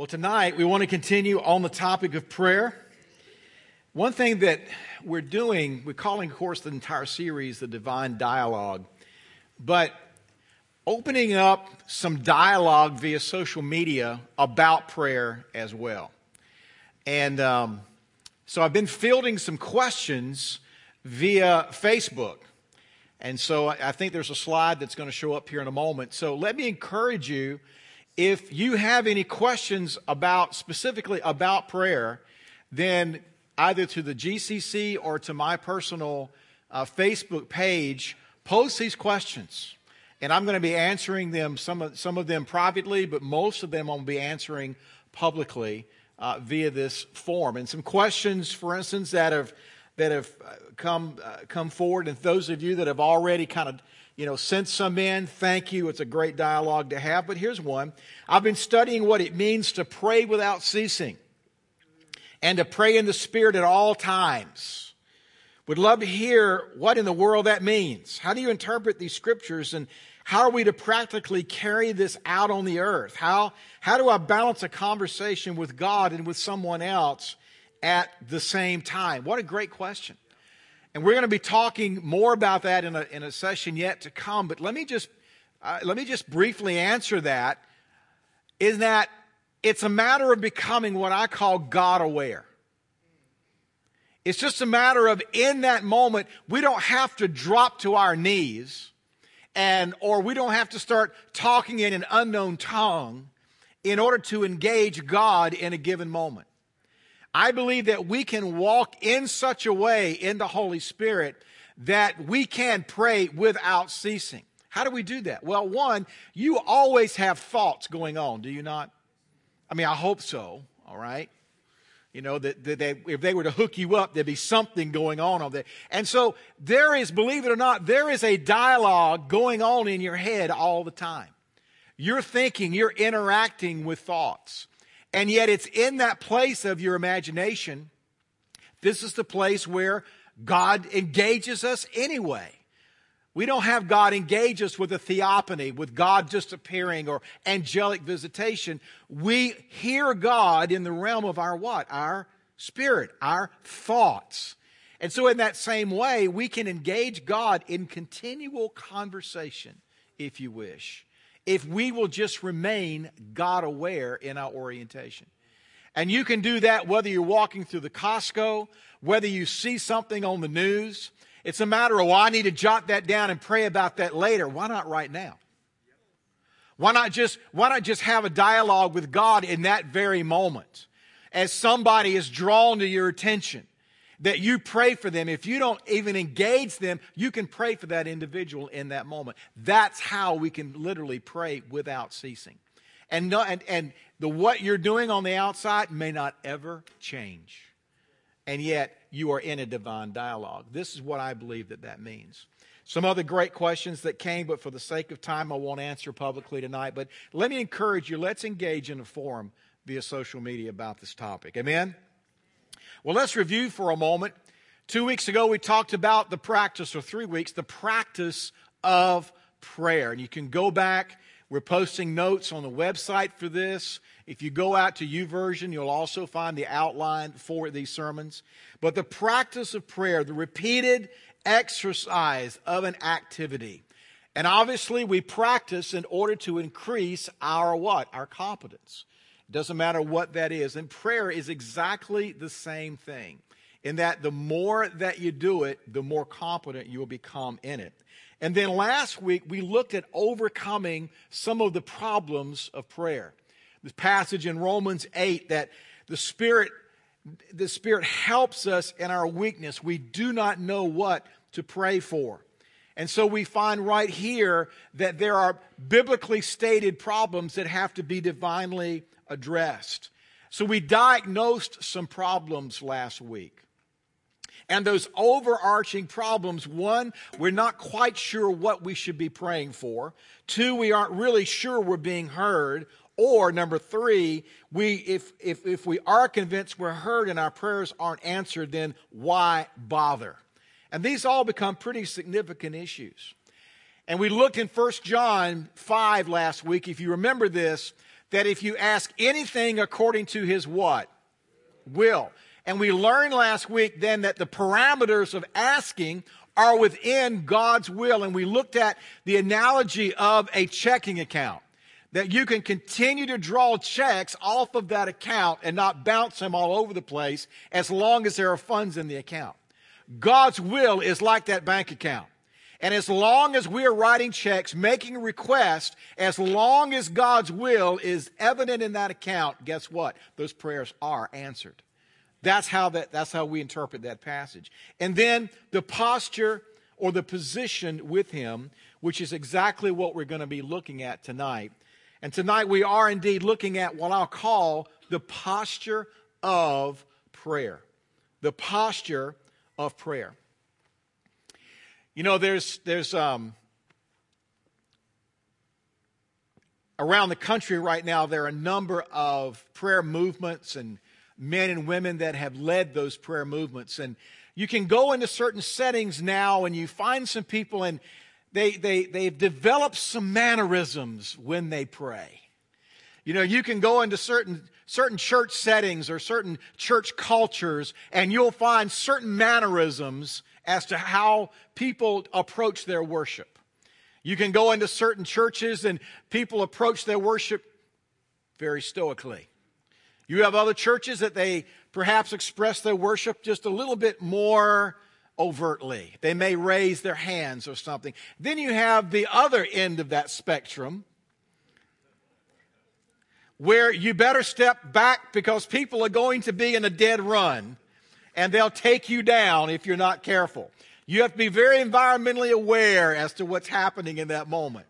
Well, tonight we want to continue on the topic of prayer. One thing that we're doing, we're calling, of course, the entire series the Divine Dialogue, but opening up some dialogue via social media about prayer as well. And um, so I've been fielding some questions via Facebook. And so I think there's a slide that's going to show up here in a moment. So let me encourage you if you have any questions about specifically about prayer, then either to the GCC or to my personal uh, Facebook page, post these questions. And I'm going to be answering them, some of, some of them privately, but most of them I'm going to be answering publicly uh, via this form. And some questions, for instance, that have, that have uh, come, uh, come forward, and those of you that have already kind of you know, send some in. Thank you. It's a great dialogue to have. But here's one. I've been studying what it means to pray without ceasing and to pray in the Spirit at all times. Would love to hear what in the world that means. How do you interpret these scriptures and how are we to practically carry this out on the earth? How, how do I balance a conversation with God and with someone else at the same time? What a great question. And we're going to be talking more about that in a, in a session yet to come. But let me just, uh, let me just briefly answer that. Is that it's a matter of becoming what I call God aware. It's just a matter of in that moment, we don't have to drop to our knees and, or we don't have to start talking in an unknown tongue in order to engage God in a given moment. I believe that we can walk in such a way in the Holy Spirit that we can pray without ceasing. How do we do that? Well, one, you always have thoughts going on, do you not? I mean, I hope so, all right? You know, that, that they, if they were to hook you up, there'd be something going on over there. And so there is, believe it or not, there is a dialogue going on in your head all the time. You're thinking, you're interacting with thoughts. And yet it's in that place of your imagination. This is the place where God engages us anyway. We don't have God engage us with a theophany, with God just appearing or angelic visitation. We hear God in the realm of our what? Our spirit, our thoughts. And so in that same way, we can engage God in continual conversation, if you wish if we will just remain God aware in our orientation. And you can do that whether you're walking through the Costco, whether you see something on the news. It's a matter of, well, I need to jot that down and pray about that later. Why not right now? Why not just, why not just have a dialogue with God in that very moment as somebody is drawn to your attention? That you pray for them. If you don't even engage them, you can pray for that individual in that moment. That's how we can literally pray without ceasing. And, no, and, and the what you're doing on the outside may not ever change. And yet you are in a divine dialogue. This is what I believe that that means. Some other great questions that came, but for the sake of time, I won't answer publicly tonight. But let me encourage you, let's engage in a forum via social media about this topic. Amen? Well, let's review for a moment. Two weeks ago, we talked about the practice, or three weeks, the practice of prayer. And you can go back. We're posting notes on the website for this. If you go out to YouVersion, you'll also find the outline for these sermons. But the practice of prayer, the repeated exercise of an activity. And obviously, we practice in order to increase our what? Our competence. Doesn't matter what that is. And prayer is exactly the same thing, in that the more that you do it, the more competent you will become in it. And then last week, we looked at overcoming some of the problems of prayer. This passage in Romans 8 that the Spirit, the Spirit helps us in our weakness. We do not know what to pray for. And so we find right here that there are biblically stated problems that have to be divinely addressed. So we diagnosed some problems last week. And those overarching problems one, we're not quite sure what we should be praying for. Two, we aren't really sure we're being heard. Or number three, we, if, if, if we are convinced we're heard and our prayers aren't answered, then why bother? And these all become pretty significant issues. And we looked in 1 John 5 last week. If you remember this, that if you ask anything according to his what? Will. And we learned last week then that the parameters of asking are within God's will. And we looked at the analogy of a checking account. That you can continue to draw checks off of that account and not bounce them all over the place as long as there are funds in the account. God's will is like that bank account. And as long as we are writing checks, making requests, as long as God's will is evident in that account, guess what? Those prayers are answered. That's how that, that's how we interpret that passage. And then the posture or the position with him, which is exactly what we're going to be looking at tonight. And tonight we are indeed looking at what I'll call the posture of prayer. The posture of prayer. You know, there's, there's, um, around the country right now, there are a number of prayer movements and men and women that have led those prayer movements. And you can go into certain settings now and you find some people and they, they, they've developed some mannerisms when they pray. You know, you can go into certain, certain church settings or certain church cultures and you'll find certain mannerisms as to how people approach their worship. You can go into certain churches and people approach their worship very stoically. You have other churches that they perhaps express their worship just a little bit more overtly. They may raise their hands or something. Then you have the other end of that spectrum where you better step back because people are going to be in a dead run and they'll take you down if you're not careful. You have to be very environmentally aware as to what's happening in that moment.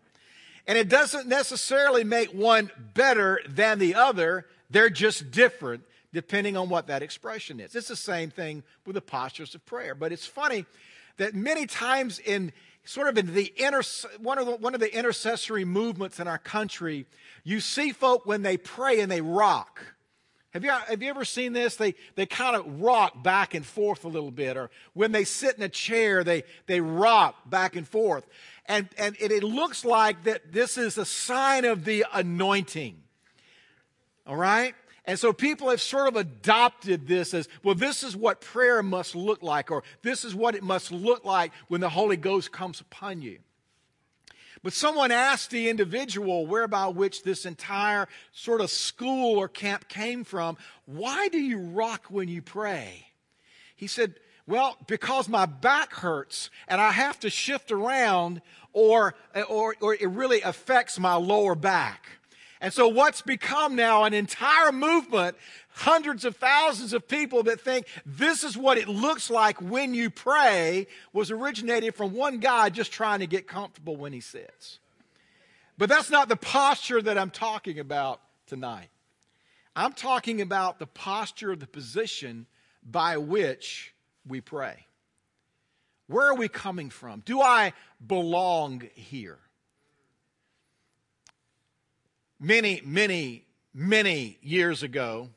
And it doesn't necessarily make one better than the other. They're just different depending on what that expression is. It's the same thing with the postures of prayer. But it's funny that many times in sort of in the inter, one of the, one of the intercessory movements in our country, you see folk when they pray and they rock. Have you, have you ever seen this? They, they kind of rock back and forth a little bit. Or when they sit in a chair, they, they rock back and forth. And, and it, it looks like that this is a sign of the anointing. All right? And so people have sort of adopted this as, well, this is what prayer must look like, or this is what it must look like when the Holy Ghost comes upon you. But someone asked the individual whereby which this entire sort of school or camp came from, why do you rock when you pray? He said, well, because my back hurts and I have to shift around or, or, or it really affects my lower back. And so what's become now an entire movement, hundreds of thousands of people that think this is what it looks like when you pray was originated from one guy just trying to get comfortable when he sits. But that's not the posture that I'm talking about tonight. I'm talking about the posture of the position by which we pray. Where are we coming from? Do I belong here? Many, many, many years ago,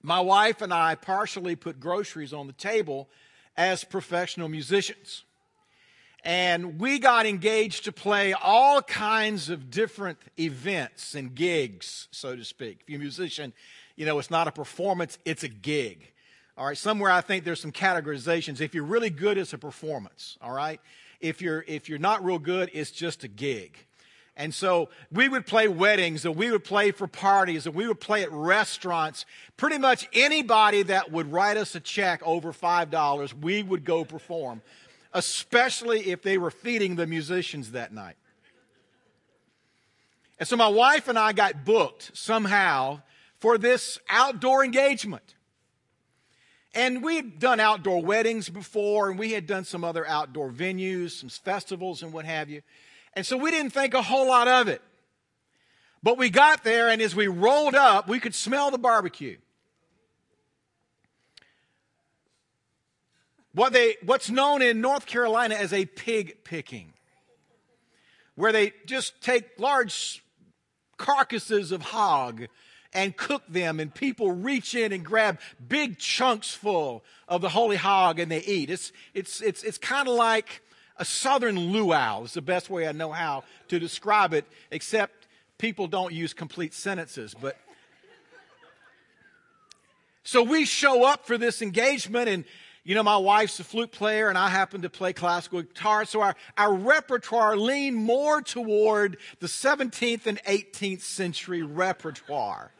my wife and I partially put groceries on the table as professional musicians. And we got engaged to play all kinds of different events and gigs, so to speak. If you're a musician, you know, it's not a performance, it's a gig. All right, somewhere I think there's some categorizations. If you're really good, it's a performance. All right, if you're if you're not real good, it's just a gig. And so we would play weddings and we would play for parties and we would play at restaurants. Pretty much anybody that would write us a check over $5, we would go perform, especially if they were feeding the musicians that night. And so my wife and I got booked somehow for this outdoor engagement. And we had done outdoor weddings before, and we had done some other outdoor venues, some festivals, and what have you. And so we didn't think a whole lot of it. But we got there, and as we rolled up, we could smell the barbecue. What they, what's known in North Carolina as a pig picking, where they just take large carcasses of hog and cook them, and people reach in and grab big chunks full of the holy hog and they eat. It's, it's, it's, it's kind of like a southern luau is the best way I know how to describe it, except people don't use complete sentences, but so we show up for this engagement and you know, my wife's a flute player and I happen to play classical guitar. So our, our repertoire leaned more toward the 17th and 18th century repertoire.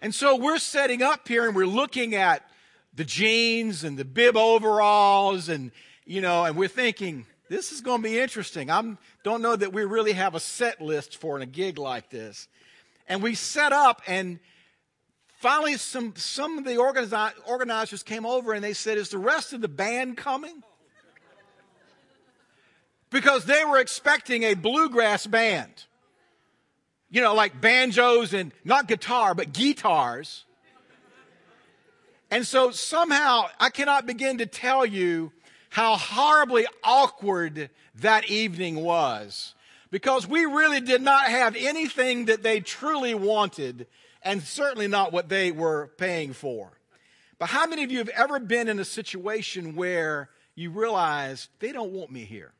And so we're setting up here and we're looking at the jeans and the bib overalls and, you know, and we're thinking, this is going to be interesting. I don't know that we really have a set list for a gig like this. And we set up and finally some, some of the organi- organizers came over and they said, is the rest of the band coming? Because they were expecting a bluegrass band. You know, like banjos and not guitar, but guitars. And so somehow I cannot begin to tell you how horribly awkward that evening was because we really did not have anything that they truly wanted and certainly not what they were paying for. But how many of you have ever been in a situation where you realize they don't want me here?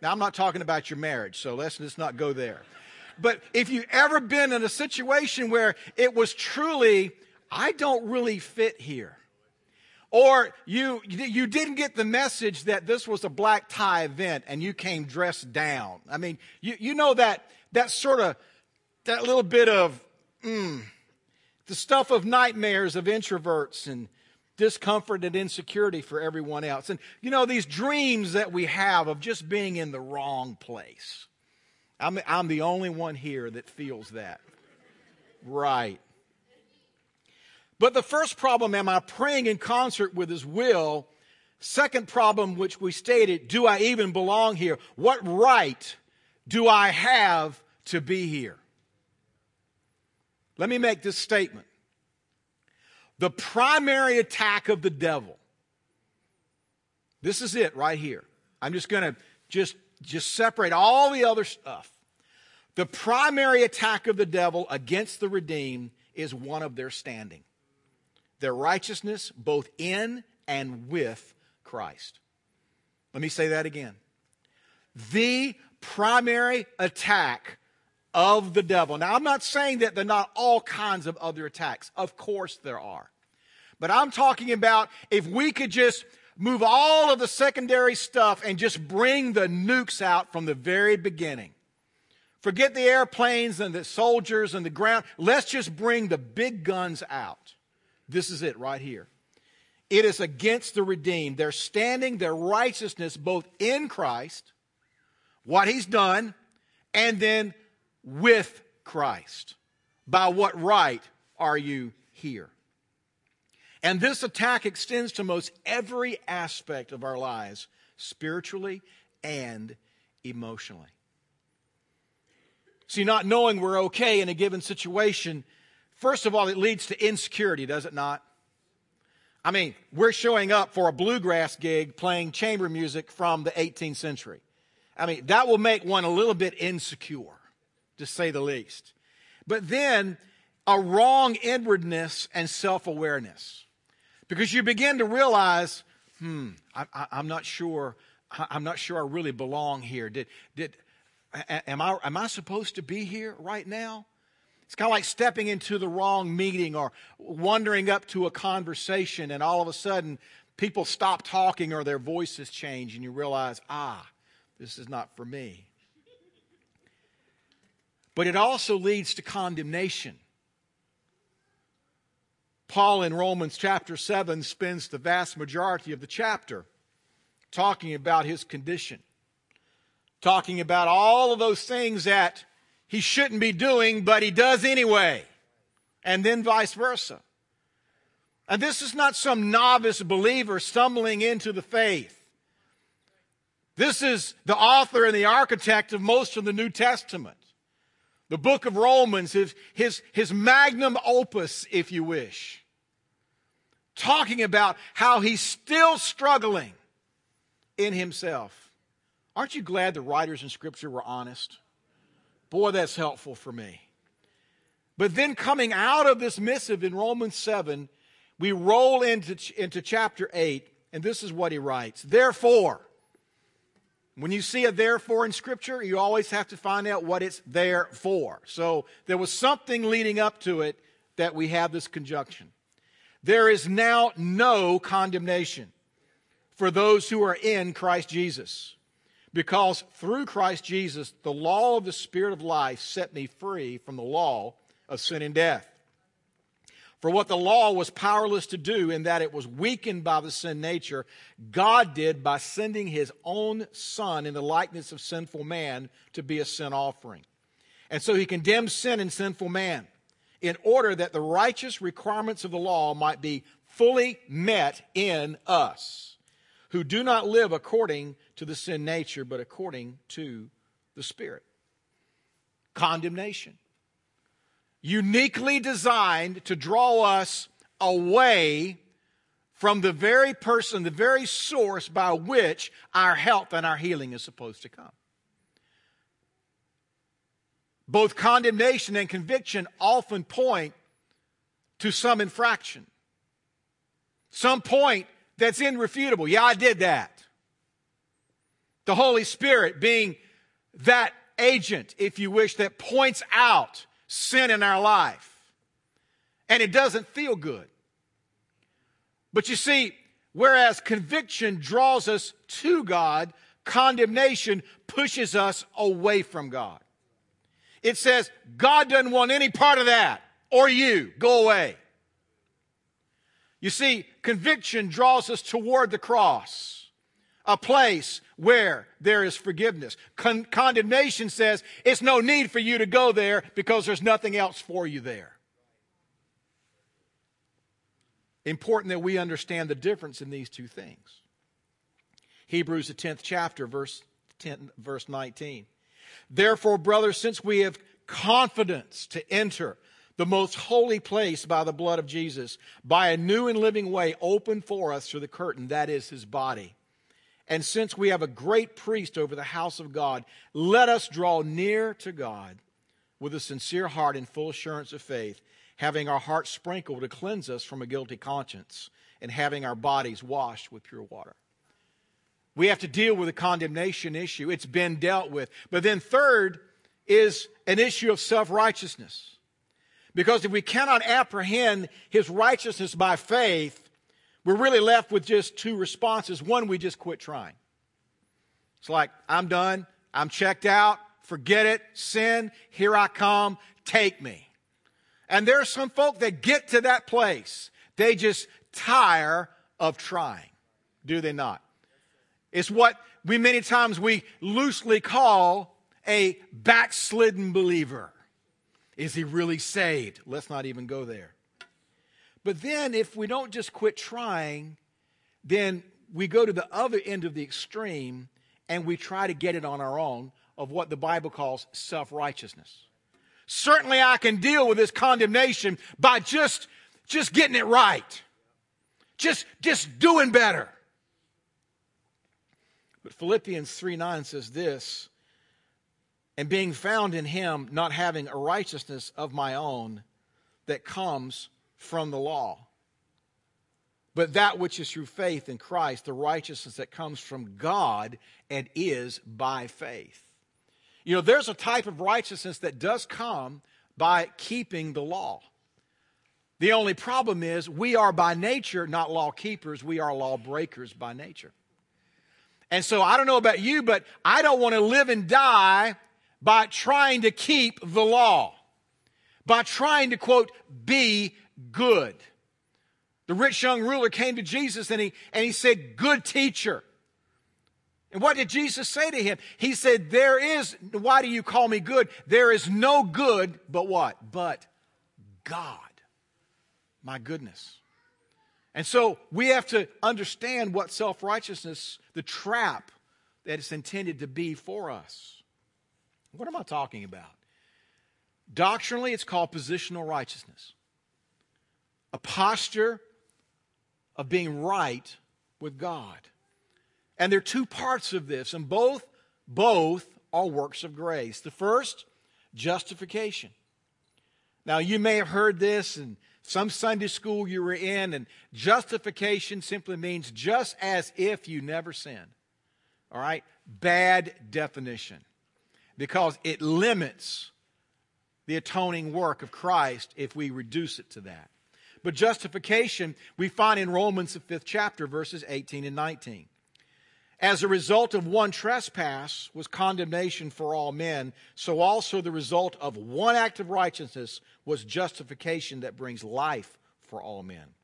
Now, I'm not talking about your marriage, so let's just not go there. But if you've ever been in a situation where it was truly, I don't really fit here. Or you, you didn't get the message that this was a black tie event and you came dressed down. I mean, you, you know that, that sort of, that little bit of, mm, the stuff of nightmares of introverts and discomfort and insecurity for everyone else. And, you know, these dreams that we have of just being in the wrong place. I'm, I'm the only one here that feels that. Right. But the first problem, am I praying in concert with His will? Second problem, which we stated, do I even belong here? What right do I have to be here? Let me make this statement. The primary attack of the devil, this is it right here. I'm just going to just, just separate all the other stuff. The primary attack of the devil against the redeemed is one of their standing their righteousness both in and with Christ. Let me say that again. The primary attack of the devil. Now, I'm not saying that there are not all kinds of other attacks. Of course there are. But I'm talking about if we could just move all of the secondary stuff and just bring the nukes out from the very beginning. Forget the airplanes and the soldiers and the ground. Let's just bring the big guns out. This is it right here. It is against the redeemed. They're standing their righteousness both in Christ, what he's done, and then with Christ. By what right are you here? And this attack extends to most every aspect of our lives, spiritually and emotionally. See, not knowing we're okay in a given situation, first of all, it leads to insecurity, does it not? I mean, we're showing up for a bluegrass gig playing chamber music from the 18th century. I mean, that will make one a little bit insecure to say the least. But then a wrong inwardness and self awareness. Because you begin to realize, hmm, I, am not sure. I'm not sure I really belong here. Did, did, am I, am I supposed to be here right now? It's kind of like stepping into the wrong meeting or wandering up to a conversation and all of a sudden people stop talking or their voices change and you realize, ah, this is not for me but it also leads to condemnation. Paul in Romans chapter 7 spends the vast majority of the chapter talking about his condition, talking about all of those things that he shouldn't be doing, but he does anyway, and then vice versa. And this is not some novice believer stumbling into the faith. This is the author and the architect of most of the New Testament. The book of Romans, his, his, his magnum opus, if you wish, talking about how he's still struggling in himself. Aren't you glad the writers in Scripture were honest? Boy, that's helpful for me. But then coming out of this missive in Romans 7, we roll into, into chapter 8, and this is what he writes. Therefore, When you see a therefore in Scripture, you always have to find out what it's there for. So there was something leading up to it that we have this conjunction. There is now no condemnation for those who are in Christ Jesus. Because through Christ Jesus, the law of the Spirit of life set me free from the law of sin and death. For what the law was powerless to do, in that it was weakened by the sin nature, God did by sending his own Son in the likeness of sinful man to be a sin offering. And so he condemned sin and sinful man in order that the righteous requirements of the law might be fully met in us, who do not live according to the sin nature, but according to the Spirit. Condemnation uniquely designed to draw us away from the very person, the very source by which our health and our healing is supposed to come. Both condemnation and conviction often point to some infraction, some point that's irrefutable. Yeah, I did that. The Holy Spirit being that agent, if you wish, that points out sin in our life. And it doesn't feel good. But you see, whereas conviction draws us to God, condemnation pushes us away from God. It says, God doesn't want any part of that, or you. Go away. You see, conviction draws us toward the cross a place where there is forgiveness. Con- condemnation says it's no need for you to go there because there's nothing else for you there. Important that we understand the difference in these two things. Hebrews, the 10th chapter, verse, 10, verse 19. Therefore, brothers, since we have confidence to enter the most holy place by the blood of Jesus, by a new and living way open for us through the curtain, that is his body and since we have a great priest over the house of God, let us draw near to God with a sincere heart and full assurance of faith, having our hearts sprinkled to cleanse us from a guilty conscience, and having our bodies washed with pure water. We have to deal with the condemnation issue. It's been dealt with. But then, third, is an issue of self righteousness. Because if we cannot apprehend his righteousness by faith, we're really left with just two responses. One, we just quit trying. It's like, I'm done. I'm checked out. Forget it. Sin. Here I come. Take me. And there are some folk that get to that place. They just tire of trying. Do they not? It's what we many times we loosely call a backslidden believer. Is he really saved? Let's not even go there. But then, if we don't just quit trying, then we go to the other end of the extreme and we try to get it on our own of what the Bible calls self righteousness. Certainly, I can deal with this condemnation by just, just getting it right, just, just doing better. But Philippians 3 9 says this, and being found in him, not having a righteousness of my own that comes from the law. But that which is through faith in Christ, the righteousness that comes from God and is by faith. You know, there's a type of righteousness that does come by keeping the law. The only problem is we are by nature not law keepers, we are law breakers by nature. And so I don't know about you, but I don't want to live and die by trying to keep the law, by trying to, quote, be good. The rich young ruler came to Jesus and he, and he said, Good teacher. And what did Jesus say to him? He said, There is, why do you call me good? There is no good but what? But God. My goodness. And so we have to understand what self righteousness, the trap that it's intended to be for us. What am I talking about? Doctrinally, it's called positional righteousness a posture of being right with God. And there are two parts of this, and both, both are works of grace. The first, justification. Now, you may have heard this in some Sunday school you were in, and justification simply means just as if you never sinned. All right? Bad definition because it limits the atoning work of Christ if we reduce it to that. But justification we find in Romans, the fifth chapter, verses 18 and 19. As a result of one trespass was condemnation for all men, so also the result of one act of righteousness was justification that brings life for all men.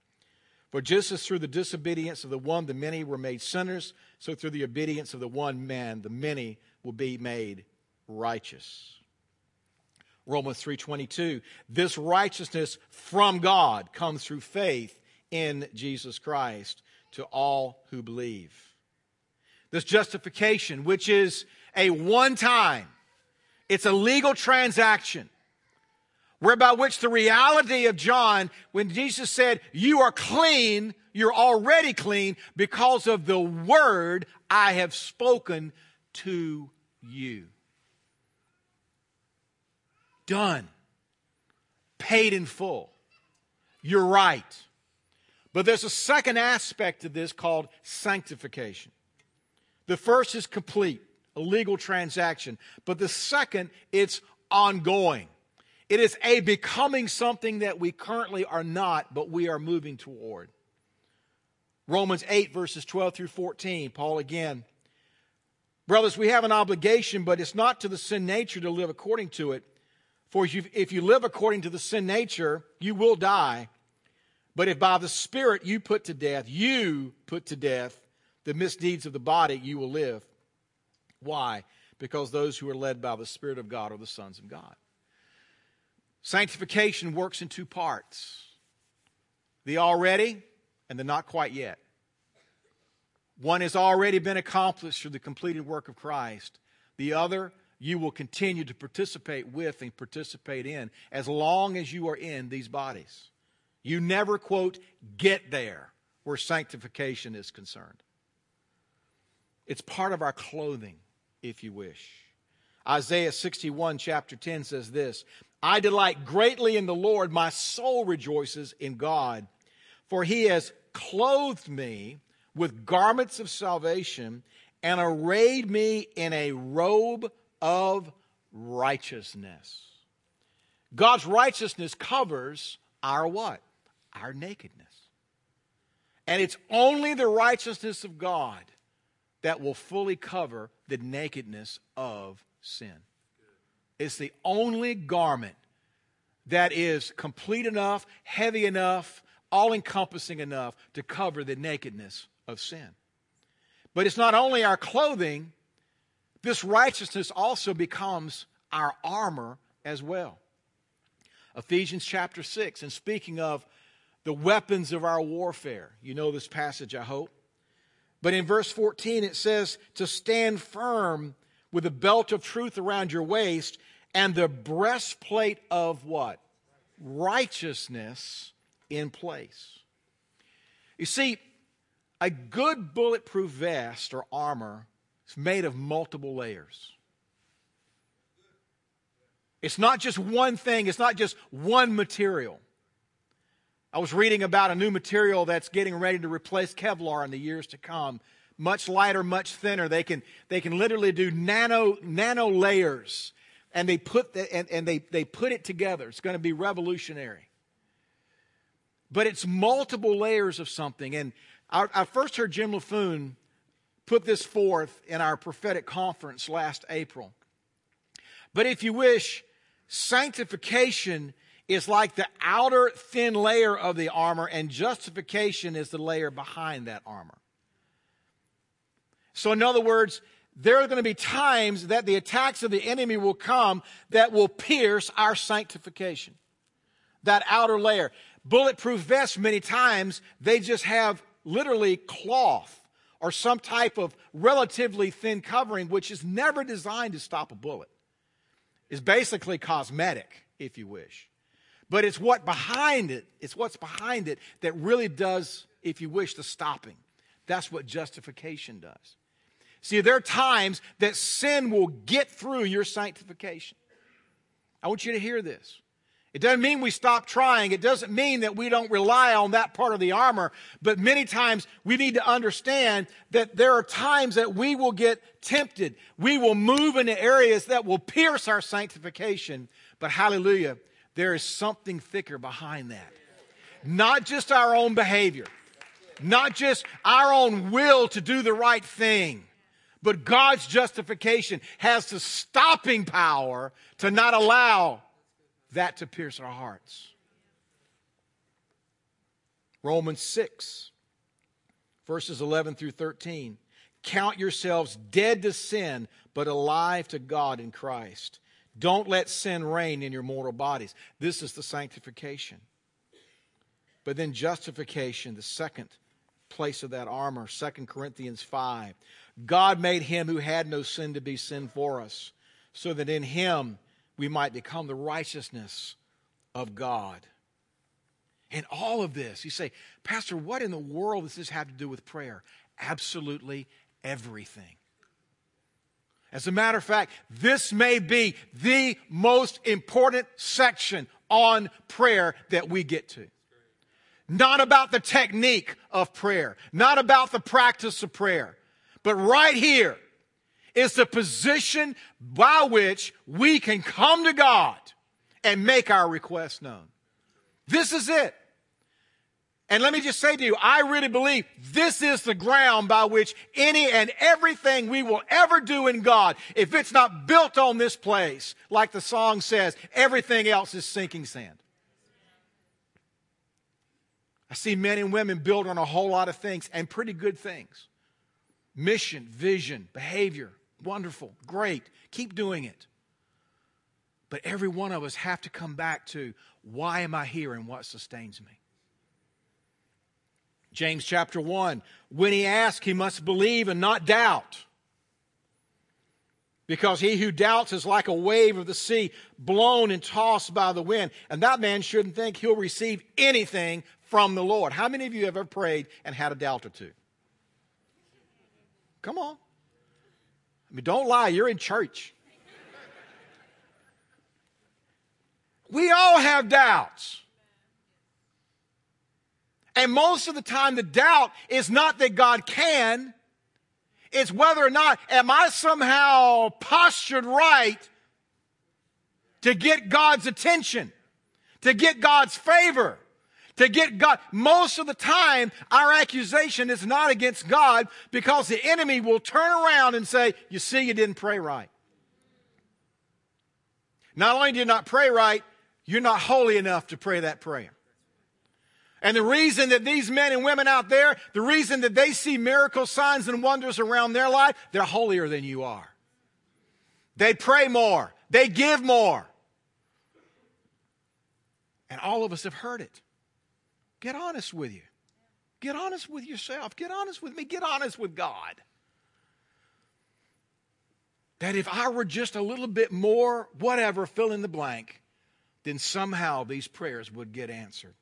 For just as through the disobedience of the one the many were made sinners, so through the obedience of the one man the many will be made righteous. Romans 3:22 This righteousness from God comes through faith in Jesus Christ to all who believe this justification, which is a one time, it's a legal transaction whereby which the reality of John, when Jesus said, You are clean, you're already clean because of the word I have spoken to you. Done. Paid in full. You're right. But there's a second aspect of this called sanctification. The first is complete, a legal transaction. But the second, it's ongoing. It is a becoming something that we currently are not, but we are moving toward. Romans 8, verses 12 through 14, Paul again. Brothers, we have an obligation, but it's not to the sin nature to live according to it. For if you, live according to the sin nature, you will die. But if by the Spirit you put to death, you put to death the misdeeds of the body, you will live. Why? Because those who are led by the Spirit of God are the sons of God. Sanctification works in two parts the already and the not quite yet. One has already been accomplished through the completed work of Christ. The other, you will continue to participate with and participate in as long as you are in these bodies. You never, quote, get there where sanctification is concerned. It's part of our clothing, if you wish. Isaiah 61, chapter 10 says this I delight greatly in the Lord, my soul rejoices in God, for he has clothed me with garments of salvation and arrayed me in a robe of righteousness. God's righteousness covers our what? Our nakedness. And it's only the righteousness of God that will fully cover the nakedness of sin. It's the only garment that is complete enough, heavy enough, all encompassing enough to cover the nakedness of sin. But it's not only our clothing, this righteousness also becomes our armor as well. Ephesians chapter 6, and speaking of the weapons of our warfare, you know this passage, I hope. But in verse 14, it says to stand firm with a belt of truth around your waist and the breastplate of what? Righteousness in place. You see, a good bulletproof vest or armor is made of multiple layers. It's not just one thing, it's not just one material. I was reading about a new material that's getting ready to replace Kevlar in the years to come. Much lighter, much thinner. They can, they can literally do nano, nano layers and they put the, and, and they, they put it together. It's going to be revolutionary. But it's multiple layers of something. And I, I first heard Jim Laffoon put this forth in our prophetic conference last April. But if you wish, sanctification is like the outer thin layer of the armor, and justification is the layer behind that armor. So, in other words, there are going to be times that the attacks of the enemy will come that will pierce our sanctification. That outer layer. Bulletproof vests, many times, they just have literally cloth or some type of relatively thin covering, which is never designed to stop a bullet. It's basically cosmetic, if you wish. But it's what behind it, it's what's behind it that really does, if you wish, the stopping. That's what justification does. See, there are times that sin will get through your sanctification. I want you to hear this. It doesn't mean we stop trying. It doesn't mean that we don't rely on that part of the armor. But many times we need to understand that there are times that we will get tempted. We will move into areas that will pierce our sanctification. But hallelujah, there is something thicker behind that. Not just our own behavior, not just our own will to do the right thing, but God's justification has the stopping power to not allow that to pierce our hearts. Romans 6, verses 11 through 13. Count yourselves dead to sin, but alive to God in Christ. Don't let sin reign in your mortal bodies. This is the sanctification. But then justification, the second place of that armor, 2 Corinthians 5. God made him who had no sin to be sin for us, so that in him we might become the righteousness of God. And all of this, you say, Pastor, what in the world does this have to do with prayer? Absolutely everything. As a matter of fact, this may be the most important section on prayer that we get to. Not about the technique of prayer, not about the practice of prayer, but right here is the position by which we can come to God and make our requests known. This is it. And let me just say to you, I really believe this is the ground by which any and everything we will ever do in God, if it's not built on this place, like the song says, everything else is sinking sand. I see men and women build on a whole lot of things and pretty good things mission, vision, behavior. Wonderful, great. Keep doing it. But every one of us have to come back to why am I here and what sustains me? James chapter 1 when he asks, he must believe and not doubt. Because he who doubts is like a wave of the sea, blown and tossed by the wind. And that man shouldn't think he'll receive anything from the Lord. How many of you have ever prayed and had a doubt or two? Come on. I mean, don't lie, you're in church. We all have doubts. And most of the time, the doubt is not that God can, it's whether or not am I somehow postured right to get God's attention, to get God's favor to get God. Most of the time, our accusation is not against God because the enemy will turn around and say, You see, you didn't pray right. Not only did you not pray right, you're not holy enough to pray that prayer. And the reason that these men and women out there, the reason that they see miracle signs and wonders around their life, they're holier than you are. They pray more. They give more. And all of us have heard it. Get honest with you. Get honest with yourself. Get honest with me. Get honest with God. That if I were just a little bit more, whatever, fill in the blank, then somehow these prayers would get answered.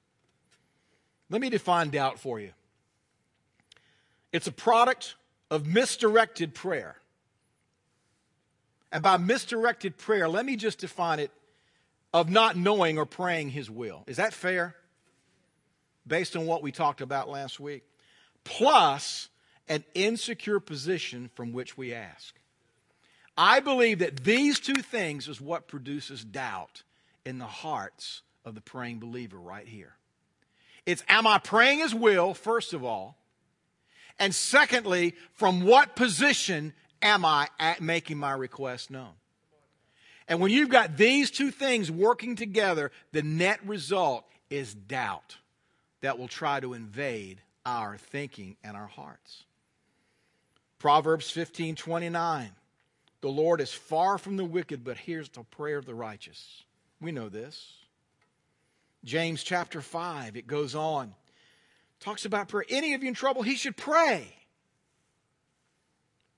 Let me define doubt for you it's a product of misdirected prayer. And by misdirected prayer, let me just define it of not knowing or praying His will. Is that fair? Based on what we talked about last week, plus an insecure position from which we ask. I believe that these two things is what produces doubt in the hearts of the praying believer right here. It's am I praying his will, first of all? And secondly, from what position am I making my request known? And when you've got these two things working together, the net result is doubt that will try to invade our thinking and our hearts. Proverbs 15 29. The Lord is far from the wicked, but hears the prayer of the righteous. We know this. James chapter 5, it goes on. Talks about prayer. Any of you in trouble, he should pray.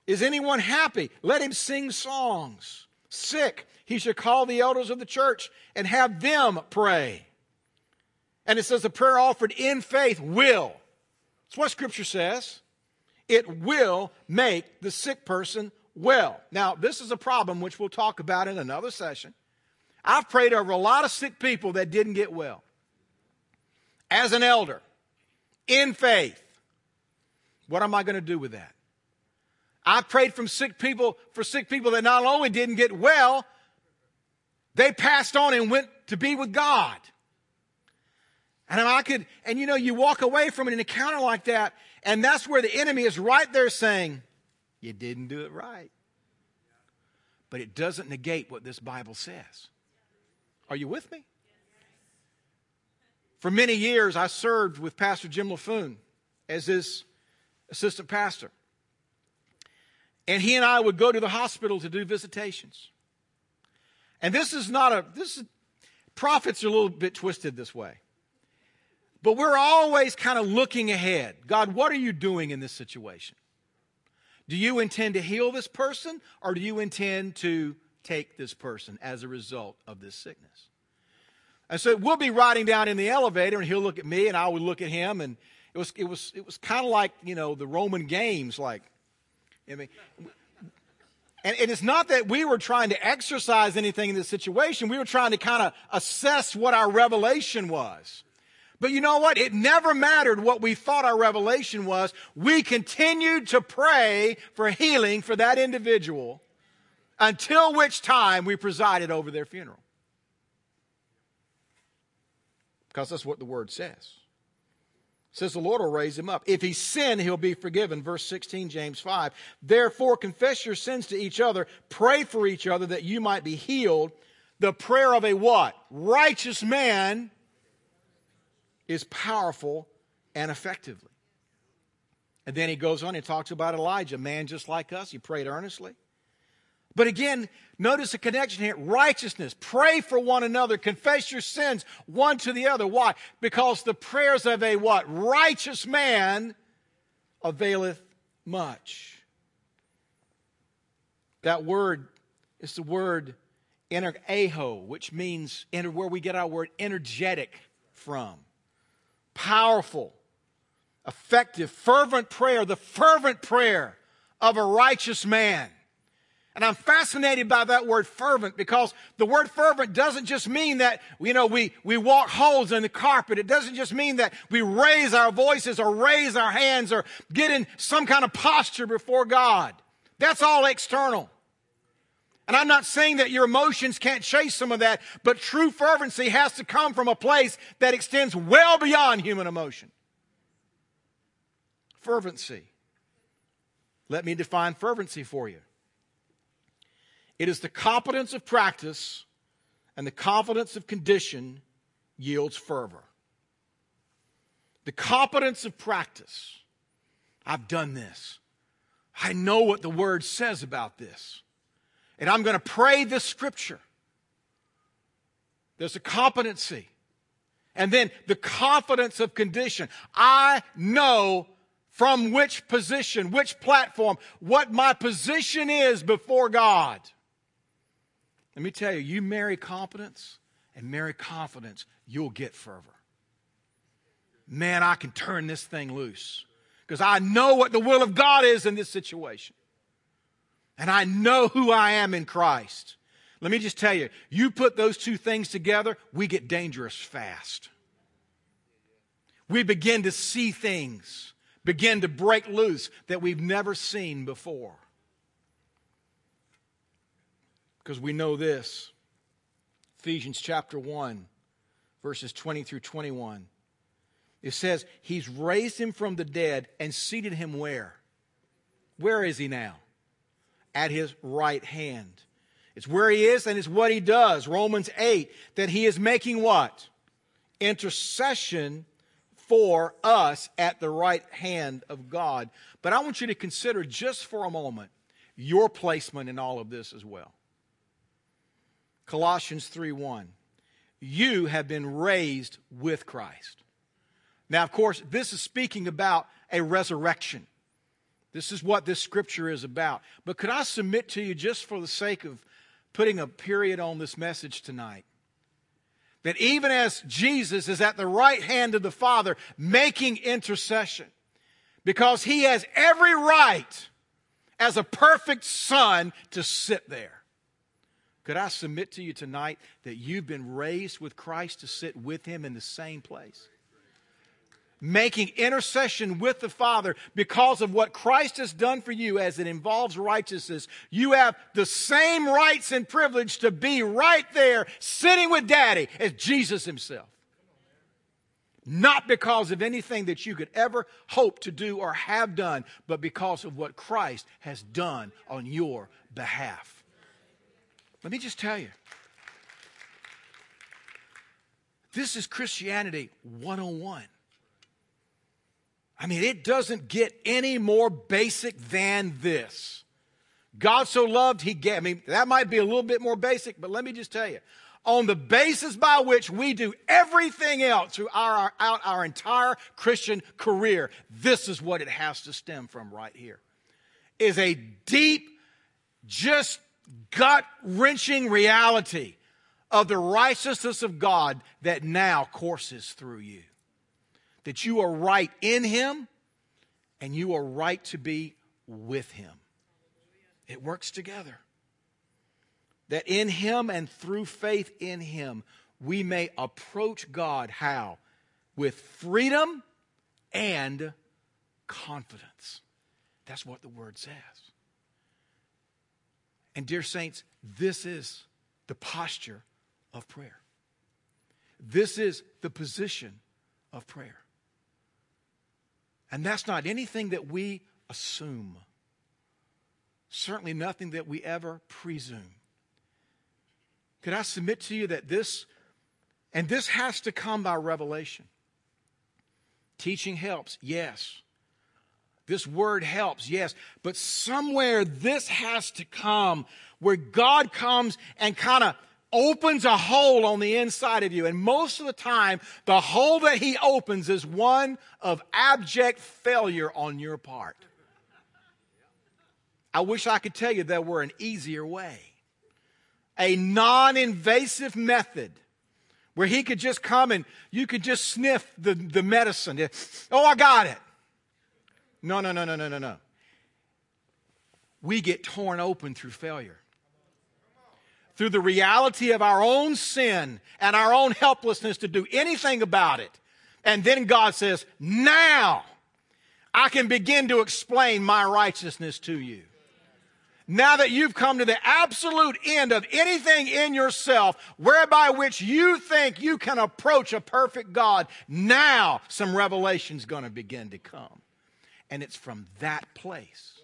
Is anyone happy? Let him sing songs. Sick, he should call the elders of the church and have them pray. And it says the prayer offered in faith will. That's what Scripture says. It will make the sick person well. Now, this is a problem which we'll talk about in another session. I've prayed over a lot of sick people that didn't get well. As an elder, in faith, what am I going to do with that? I prayed from sick people for sick people that not only didn't get well, they passed on and went to be with God. And I could, and you know, you walk away from an encounter like that, and that's where the enemy is right there saying, You didn't do it right. But it doesn't negate what this Bible says. Are you with me? For many years, I served with Pastor Jim Laffoon as his assistant pastor. And he and I would go to the hospital to do visitations. And this is not a, this is, prophets are a little bit twisted this way. But we're always kind of looking ahead. God, what are you doing in this situation? Do you intend to heal this person or do you intend to take this person as a result of this sickness? And so we'll be riding down in the elevator and he'll look at me and I would look at him and it was, it was, it was kind of like, you know, the Roman games, like, I mean, and it is not that we were trying to exercise anything in this situation. We were trying to kind of assess what our revelation was. But you know what? It never mattered what we thought our revelation was. We continued to pray for healing for that individual until which time we presided over their funeral. Because that's what the word says. It says the Lord will raise him up. If he sin, he'll be forgiven. Verse 16, James 5. Therefore, confess your sins to each other. Pray for each other that you might be healed. The prayer of a what? Righteous man is powerful and effectively. And then he goes on and talks about Elijah, a man just like us. He prayed earnestly. But again, notice the connection here righteousness. Pray for one another. Confess your sins one to the other. Why? Because the prayers of a what? Righteous man availeth much. That word is the word energeho, which means where we get our word energetic from powerful, effective, fervent prayer, the fervent prayer of a righteous man. And I'm fascinated by that word fervent because the word fervent doesn't just mean that, you know, we, we walk holes in the carpet. It doesn't just mean that we raise our voices or raise our hands or get in some kind of posture before God. That's all external. And I'm not saying that your emotions can't chase some of that, but true fervency has to come from a place that extends well beyond human emotion. Fervency. Let me define fervency for you. It is the competence of practice and the confidence of condition yields fervor. The competence of practice. I've done this. I know what the word says about this and I'm going to pray this scripture. There's a competency. And then the confidence of condition. I know from which position, which platform, what my position is before God. Let me tell you, you marry competence and marry confidence, you'll get fervor. Man, I can turn this thing loose because I know what the will of God is in this situation and I know who I am in Christ. Let me just tell you, you put those two things together, we get dangerous fast. We begin to see things, begin to break loose that we've never seen before. Because we know this Ephesians chapter 1, verses 20 through 21. It says, He's raised him from the dead and seated him where? Where is he now? At his right hand. It's where he is and it's what he does. Romans 8, that he is making what? Intercession for us at the right hand of God. But I want you to consider just for a moment your placement in all of this as well. Colossians 3 1. You have been raised with Christ. Now, of course, this is speaking about a resurrection. This is what this scripture is about. But could I submit to you, just for the sake of putting a period on this message tonight, that even as Jesus is at the right hand of the Father making intercession, because he has every right as a perfect son to sit there. Could I submit to you tonight that you've been raised with Christ to sit with him in the same place? Making intercession with the Father because of what Christ has done for you as it involves righteousness. You have the same rights and privilege to be right there sitting with Daddy as Jesus himself. Not because of anything that you could ever hope to do or have done, but because of what Christ has done on your behalf. Let me just tell you this is Christianity 101. I mean, it doesn't get any more basic than this. God so loved, He gave. I mean, that might be a little bit more basic, but let me just tell you on the basis by which we do everything else throughout our, our entire Christian career, this is what it has to stem from right here. Is a deep, just gut wrenching reality of the righteousness of God that now courses through you. That you are right in Him and you are right to be with Him. It works together. That in Him and through faith in Him, we may approach God how? With freedom and confidence. That's what the word says. And, dear saints, this is the posture of prayer. This is the position of prayer. And that's not anything that we assume, certainly nothing that we ever presume. Could I submit to you that this, and this has to come by revelation? Teaching helps, yes. This word helps, yes, but somewhere this has to come where God comes and kind of opens a hole on the inside of you. And most of the time, the hole that He opens is one of abject failure on your part. I wish I could tell you there were an easier way, a non invasive method where He could just come and you could just sniff the, the medicine. Oh, I got it. No, no, no, no, no, no, no. We get torn open through failure. Through the reality of our own sin and our own helplessness to do anything about it. And then God says, now I can begin to explain my righteousness to you. Now that you've come to the absolute end of anything in yourself whereby which you think you can approach a perfect God, now some revelation's going to begin to come. And it's from that place.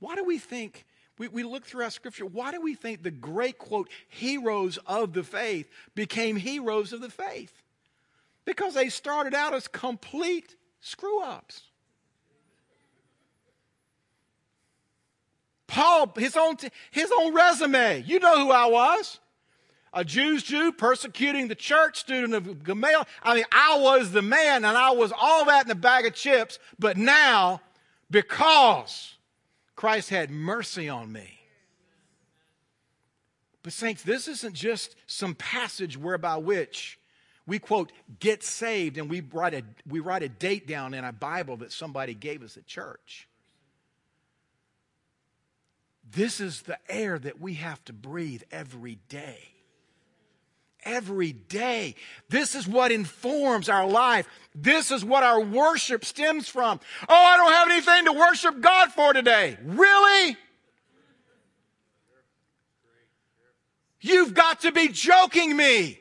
Why do we think, we, we look throughout Scripture, why do we think the great, quote, heroes of the faith became heroes of the faith? Because they started out as complete screw ups. Paul, his own, his own resume, you know who I was a Jew's Jew persecuting the church, student of Gamaliel. I mean, I was the man and I was all that in a bag of chips, but now, because Christ had mercy on me. But, saints, this isn't just some passage whereby which we quote, get saved, and we write, a, we write a date down in a Bible that somebody gave us at church. This is the air that we have to breathe every day every day. This is what informs our life. This is what our worship stems from. Oh, I don't have anything to worship God for today. Really? You've got to be joking me.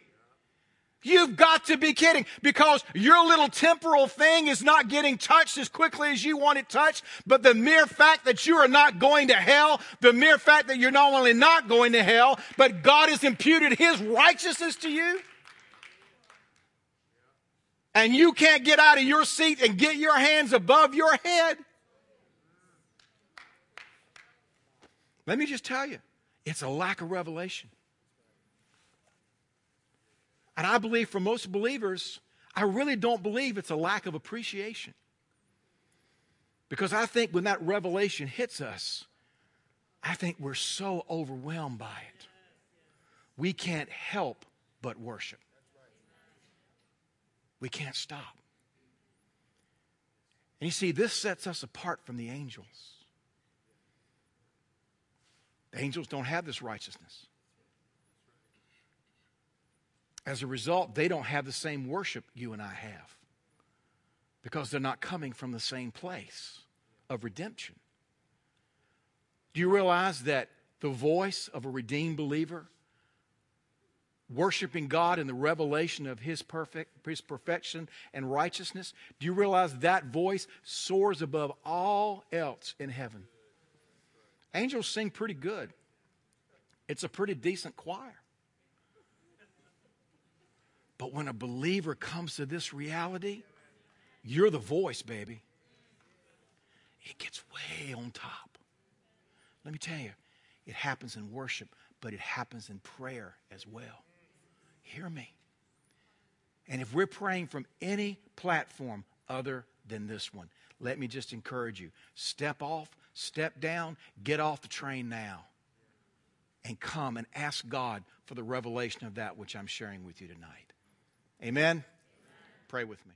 You've got to be kidding because your little temporal thing is not getting touched as quickly as you want it touched. But the mere fact that you are not going to hell, the mere fact that you're not only not going to hell, but God has imputed his righteousness to you. And you can't get out of your seat and get your hands above your head. Let me just tell you, it's a lack of revelation. And I believe for most believers, I really don't believe it's a lack of appreciation. Because I think when that revelation hits us, I think we're so overwhelmed by it. We can't help but worship. We can't stop. And you see, this sets us apart from the angels. The angels don't have this righteousness. As a result, they don't have the same worship you and I have because they're not coming from the same place of redemption. Do you realize that the voice of a redeemed believer, worshiping God in the revelation of his, perfect, his perfection and righteousness, do you realize that voice soars above all else in heaven? Angels sing pretty good, it's a pretty decent choir. But when a believer comes to this reality, you're the voice, baby. It gets way on top. Let me tell you, it happens in worship, but it happens in prayer as well. Hear me. And if we're praying from any platform other than this one, let me just encourage you step off, step down, get off the train now, and come and ask God for the revelation of that which I'm sharing with you tonight. Amen? Amen. Pray with me.